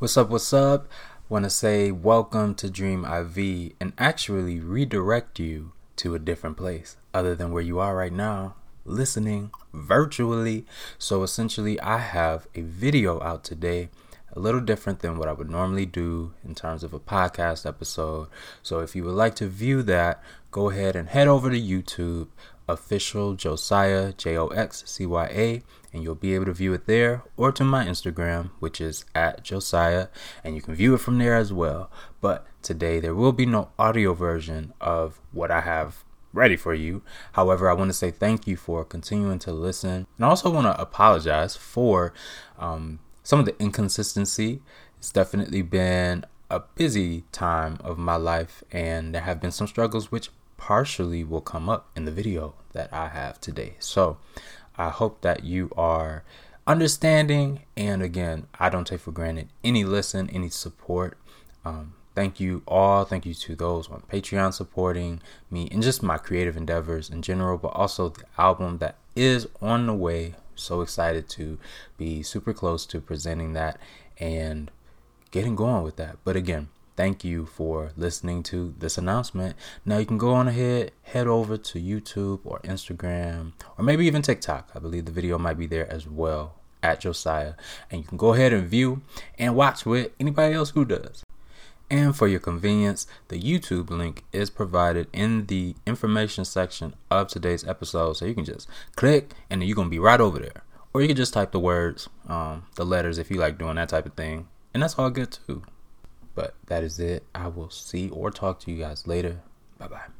What's up? What's up? Want to say welcome to DREAMiV and actually redirect you to a different place other than where you are right now, listening virtually. So essentially, I have a video out today, a little different than what I would normally do in terms of a podcast episode. So if you would like to view that, go ahead and head over to YouTube, official Joxcya J O X C Y A and you'll be able to view it there or to my Instagram, which is at Joxcya, and you can view it from there as well. But today there will be no audio version of what I have ready for you. However, I want to say thank you for continuing to listen, and I also want to apologize for um, some of the inconsistency. It's definitely been a busy time of my life, and there have been some struggles which partially will come up in the video that I have today. So, I hope that you are understanding. And again, I don't take for granted any listen, any support. Um, thank you all. Thank you to those on Patreon supporting me and just my creative endeavors in general, but also the album that is on the way. So excited to be super close to presenting that and getting going with that. But again, thank you for listening to this announcement. Now you can go on ahead, head over to YouTube or Instagram or maybe even TikTok. I believe the video might be there as well at Joxcya. And you can go ahead and view and watch with anybody else who does. And for your convenience, the YouTube link is provided in the information section of today's episode. So you can just click and you're going to be right over there. Or you can just type the words, um, the letters if you like doing that type of thing. And that's all good too. But that is it. I will see or talk to you guys later. Bye bye.